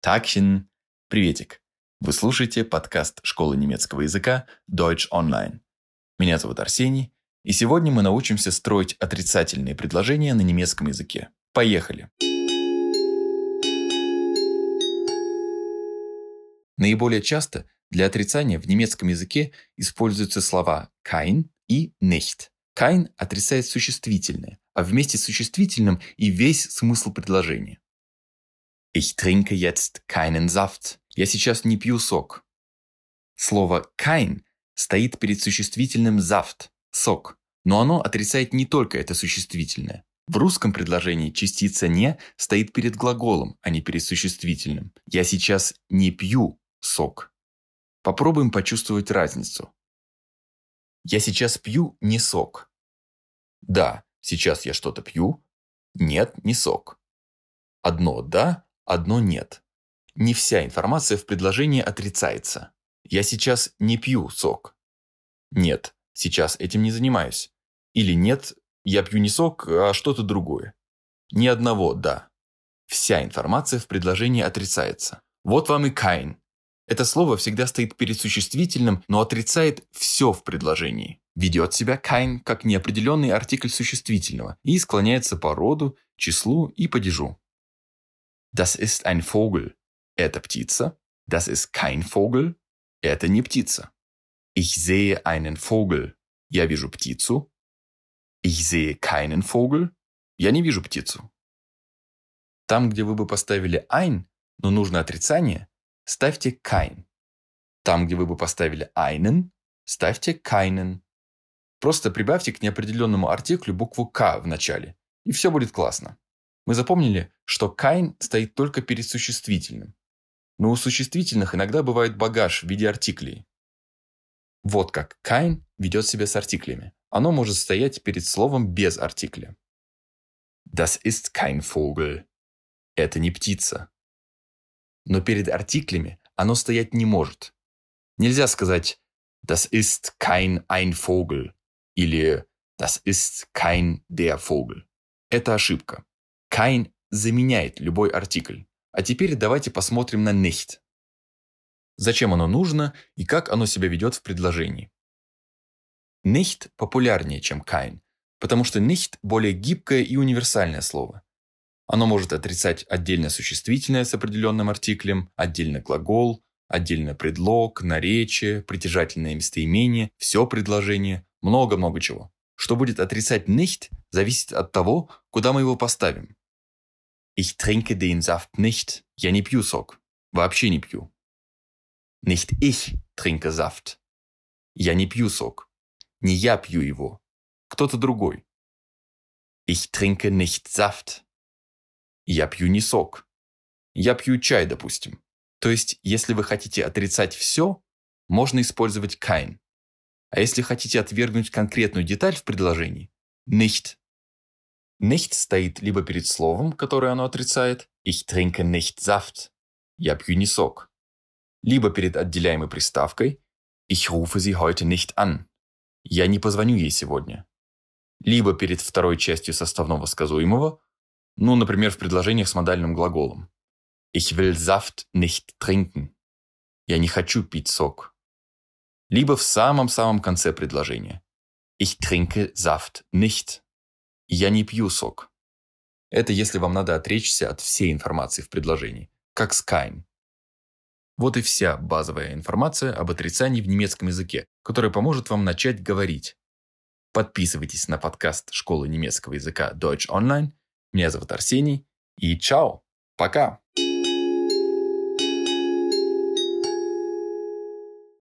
Такхин. Приветик. Вы слушаете подкаст школы немецкого языка Deutsch Online. Меня зовут Арсений, и сегодня мы научимся строить отрицательные предложения на немецком языке. Поехали! Наиболее часто для отрицания в немецком языке используются слова kein и nicht. Kein отрицает существительное, а вместе с существительным и весь смысл предложения. Ich trinke jetzt keinen Saft. Я сейчас не пью сок. Слово kein стоит перед существительным Saft – сок, но оно отрицает не только это существительное. В русском предложении частица «не» стоит перед глаголом, а не перед существительным. Я сейчас не пью сок. Попробуем почувствовать разницу. Я сейчас пью не сок. Да, сейчас я что-то пью. Нет, не сок. Одно «да», одно «нет». Не вся информация в предложении отрицается. Я сейчас не пью сок. Нет, сейчас этим не занимаюсь. Или нет, я пью не сок, а что-то другое. Ни одного «да». Вся информация в предложении отрицается. Вот вам и Каин. Это слово всегда стоит перед существительным, но отрицает все в предложении. Ведет себя Каин как неопределенный артикль существительного и склоняется по роду, числу и падежу. Das ist ein Vogel. Это птица. Das ist kein Vogel. Это не птица. Ich sehe einen Vogel. Я вижу птицу. Ich sehe keinen Vogel. Я не вижу птицу. Там, где вы бы поставили ein, но нужно отрицание, ставьте kein. Там, где вы бы поставили einen, ставьте keinen. Просто прибавьте к неопределенному артиклю букву «к» в начале, и все будет классно. Мы запомнили, что kein стоит только перед существительным. Но у существительных иногда бывает багаж в виде артиклей. Вот как kein ведет себя с артиклями. Оно может стоять перед словом без артикля. Das ist kein Vogel. Это не птица но перед артиклями оно стоять не может. Нельзя сказать «Das ist kein ein Vogel» или «Das ist kein der Vogel». Это ошибка. Kein заменяет любой артикль. А теперь давайте посмотрим на nicht. Зачем оно нужно и как оно себя ведет в предложении. Nicht популярнее, чем kein, потому что nicht более гибкое и универсальное слово. Оно может отрицать отдельно существительное с определенным артиклем, отдельно глагол, отдельно предлог, наречие, притяжательное местоимение, все предложение, много-много чего. Что будет отрицать nicht, зависит от того, куда мы его поставим. Ich trinke den Saft nicht. Я не пью сок. Вообще не пью. Nicht ich trinke Saft. Я не пью сок. Не я пью его. Кто-то другой. Ich trinke nicht Saft. Я пью не сок. Я пью чай, допустим. То есть, если вы хотите отрицать все, можно использовать kein. А если хотите отвергнуть конкретную деталь в предложении – nicht. Nicht стоит либо перед словом, которое оно отрицает – ich trinke nicht Saft – я пью не сок. Либо перед отделяемой приставкой – ich rufe sie heute nicht an – я не позвоню ей сегодня. Либо перед второй частью составного сказуемого ну, например, в предложениях с модальным глаголом. Ich will Saft nicht trinken. Я не хочу пить сок. Либо в самом-самом конце предложения. Ich trinke Saft nicht. Я не пью сок. Это если вам надо отречься от всей информации в предложении, как с kein. Вот и вся базовая информация об отрицании в немецком языке, которая поможет вам начать говорить. Подписывайтесь на подкаст школы немецкого языка Deutsch Online меня зовут Арсений. И чао. Пока.